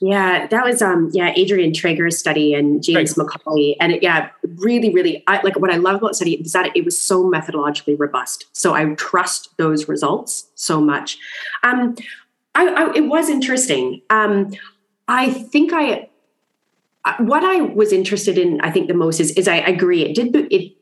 Speaker 2: Yeah, that was um yeah Adrian Traeger's study and James right. McAuley, and it, yeah, really, really, I, like what I love about study is that it was so methodologically robust. So I trust those results so much. Um, I, I it was interesting. Um, I think I what I was interested in, I think the most is is I agree. It did it.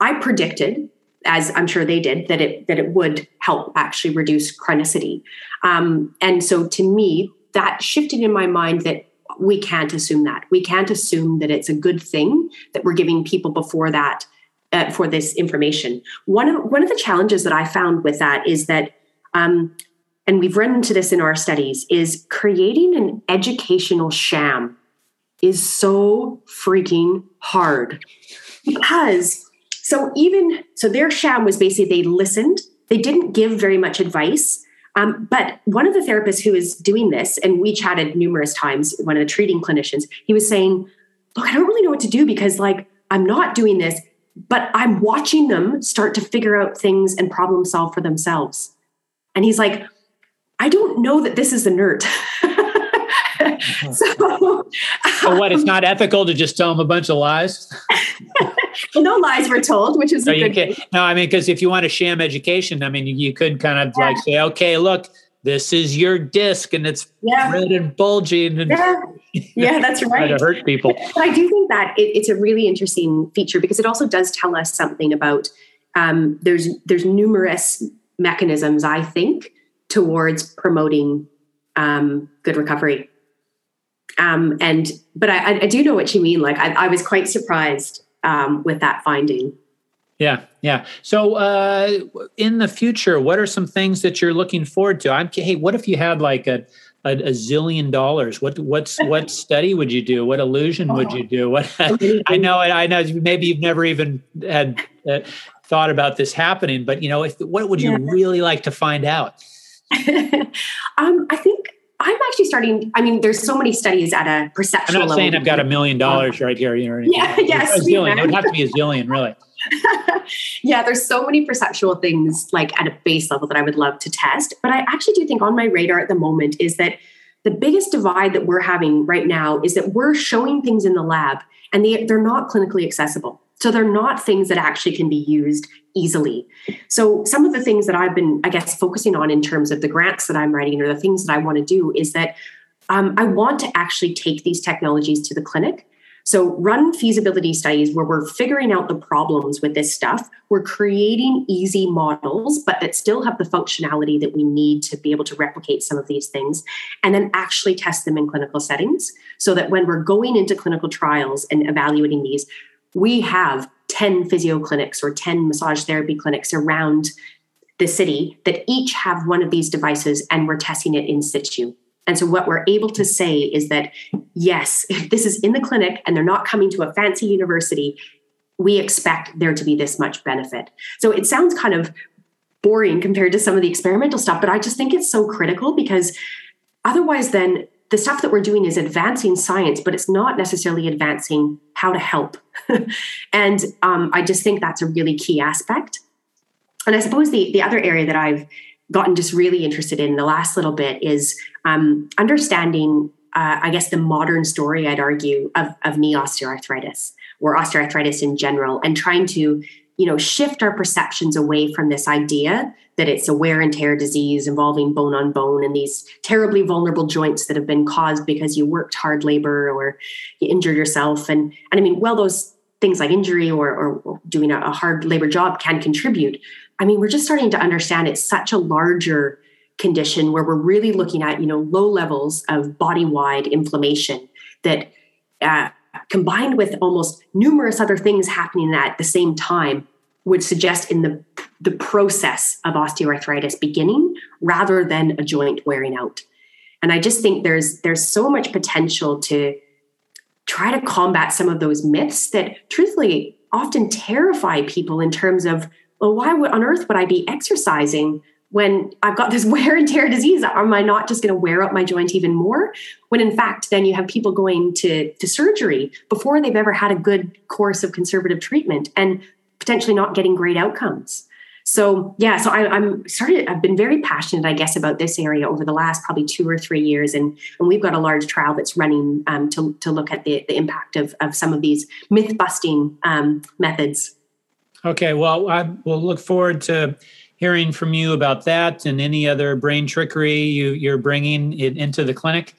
Speaker 2: I predicted as I'm sure they did, that it that it would help actually reduce chronicity. Um, and so to me, that shifted in my mind that we can't assume that. We can't assume that it's a good thing that we're giving people before that uh, for this information. One of one of the challenges that I found with that is that, um, and we've run into this in our studies, is creating an educational sham is so freaking hard because so even so their sham was basically they listened they didn't give very much advice um, but one of the therapists who is doing this, and we chatted numerous times, one of the treating clinicians, he was saying, Look, I don't really know what to do because, like, I'm not doing this, but I'm watching them start to figure out things and problem solve for themselves. And he's like, I don't know that this is inert. *laughs* *laughs*
Speaker 1: so, so, what? It's not ethical to just tell them a bunch of lies. *laughs*
Speaker 2: no lies were told, which is
Speaker 1: no,
Speaker 2: a good.
Speaker 1: no, I mean, because if you want a sham education, I mean, you, you could kind of yeah. like say, okay, look, this is your disc, and it's yeah. red and bulging, and
Speaker 2: yeah, yeah, *laughs* that's right.
Speaker 1: to hurt people.
Speaker 2: But I do think that it, it's a really interesting feature because it also does tell us something about. Um, there's there's numerous mechanisms, I think, towards promoting um, good recovery. Um, and but I, I, do know what you mean. Like I, I was quite surprised um, with that finding.
Speaker 1: Yeah, yeah. So, uh, in the future, what are some things that you're looking forward to? I'm hey, what if you had like a a, a zillion dollars? What what's what *laughs* study would you do? What illusion would you do? What *laughs* I know, I know. Maybe you've never even had uh, thought about this happening, but you know, if, what would you yeah. really like to find out? *laughs*
Speaker 2: um, I think I'm actually starting. I mean, there's so many studies at a perceptual level.
Speaker 1: I'm not saying I've got a million dollars right here. You know,
Speaker 2: yeah, yes,
Speaker 1: a zillion. It would have to be a zillion, really. *laughs*
Speaker 2: yeah, there's so many perceptual things like at a base level that I would love to test. But I actually do think on my radar at the moment is that the biggest divide that we're having right now is that we're showing things in the lab and they, they're not clinically accessible. So they're not things that actually can be used easily. So some of the things that I've been, I guess, focusing on in terms of the grants that I'm writing or the things that I want to do is that um, I want to actually take these technologies to the clinic. So, run feasibility studies where we're figuring out the problems with this stuff. We're creating easy models, but that still have the functionality that we need to be able to replicate some of these things, and then actually test them in clinical settings so that when we're going into clinical trials and evaluating these, we have 10 physio clinics or 10 massage therapy clinics around the city that each have one of these devices and we're testing it in situ. And so, what we're able to say is that, yes, if *laughs* this is in the clinic and they're not coming to a fancy university, we expect there to be this much benefit. So, it sounds kind of boring compared to some of the experimental stuff, but I just think it's so critical because otherwise, then the stuff that we're doing is advancing science, but it's not necessarily advancing how to help. *laughs* and um, I just think that's a really key aspect. And I suppose the, the other area that I've gotten just really interested in the last little bit is um, understanding, uh, I guess, the modern story, I'd argue, of, of knee osteoarthritis or osteoarthritis in general, and trying to you know shift our perceptions away from this idea that it's a wear and tear disease involving bone on bone and these terribly vulnerable joints that have been caused because you worked hard labor or you injured yourself. And and i mean well those things like injury or, or doing a hard labor job can contribute I mean, we're just starting to understand it's such a larger condition where we're really looking at, you know, low levels of body-wide inflammation that uh, combined with almost numerous other things happening at the same time would suggest in the the process of osteoarthritis beginning rather than a joint wearing out. And I just think there's there's so much potential to try to combat some of those myths that truthfully often terrify people in terms of well, why would, on earth would I be exercising when I've got this *laughs* wear and tear disease? Am I not just going to wear up my joint even more? When in fact, then you have people going to, to surgery before they've ever had a good course of conservative treatment and potentially not getting great outcomes. So yeah, so I, am started. I've been very passionate, I guess, about this area over the last probably two or three years, and and we've got a large trial that's running um, to to look at the the impact of of some of these myth busting um, methods.
Speaker 1: Okay, well, I will look forward to hearing from you about that and any other brain trickery you, you're bringing it into the clinic.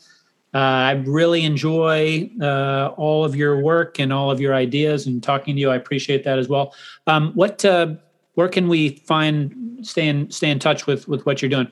Speaker 1: Uh, I really enjoy uh, all of your work and all of your ideas and talking to you. I appreciate that as well. Um, what, uh, where can we find stay in stay in touch with with what you're doing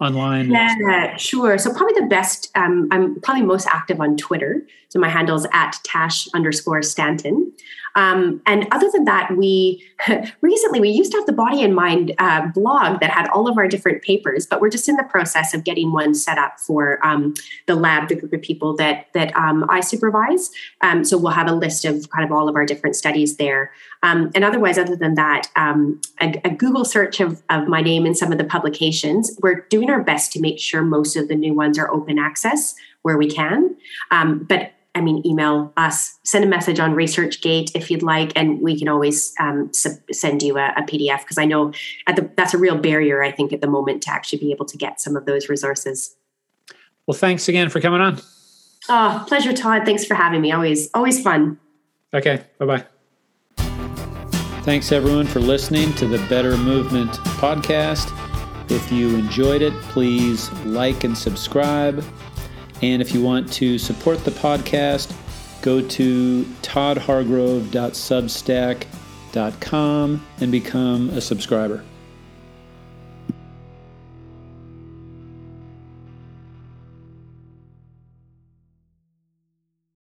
Speaker 1: online?
Speaker 2: Yeah, sure. So probably the best. Um, I'm probably most active on Twitter. So my handle is at Tash underscore Stanton. Um, and other than that, we *laughs* recently we used to have the Body in Mind uh, blog that had all of our different papers, but we're just in the process of getting one set up for um, the lab, the group of people that that um, I supervise. Um, so we'll have a list of kind of all of our different studies there. Um, and otherwise, other than that, um, a, a, Google search of, of my name and some of the publications. We're doing our best to make sure most of the new ones are open access where we can. but I mean, email us, send a message on ResearchGate if you'd like, and we can always um, sub- send you a, a PDF because I know the, that's a real barrier, I think, at the moment to actually be able to get some of those resources.
Speaker 1: Well, thanks again for coming on.
Speaker 2: Oh, pleasure, Todd. Thanks for having me. Always, always fun.
Speaker 1: Okay. Bye bye. Thanks, everyone, for listening to the Better Movement podcast. If you enjoyed it, please like and subscribe. And if you want to support the podcast, go to toddhargrove.substack.com and become a subscriber.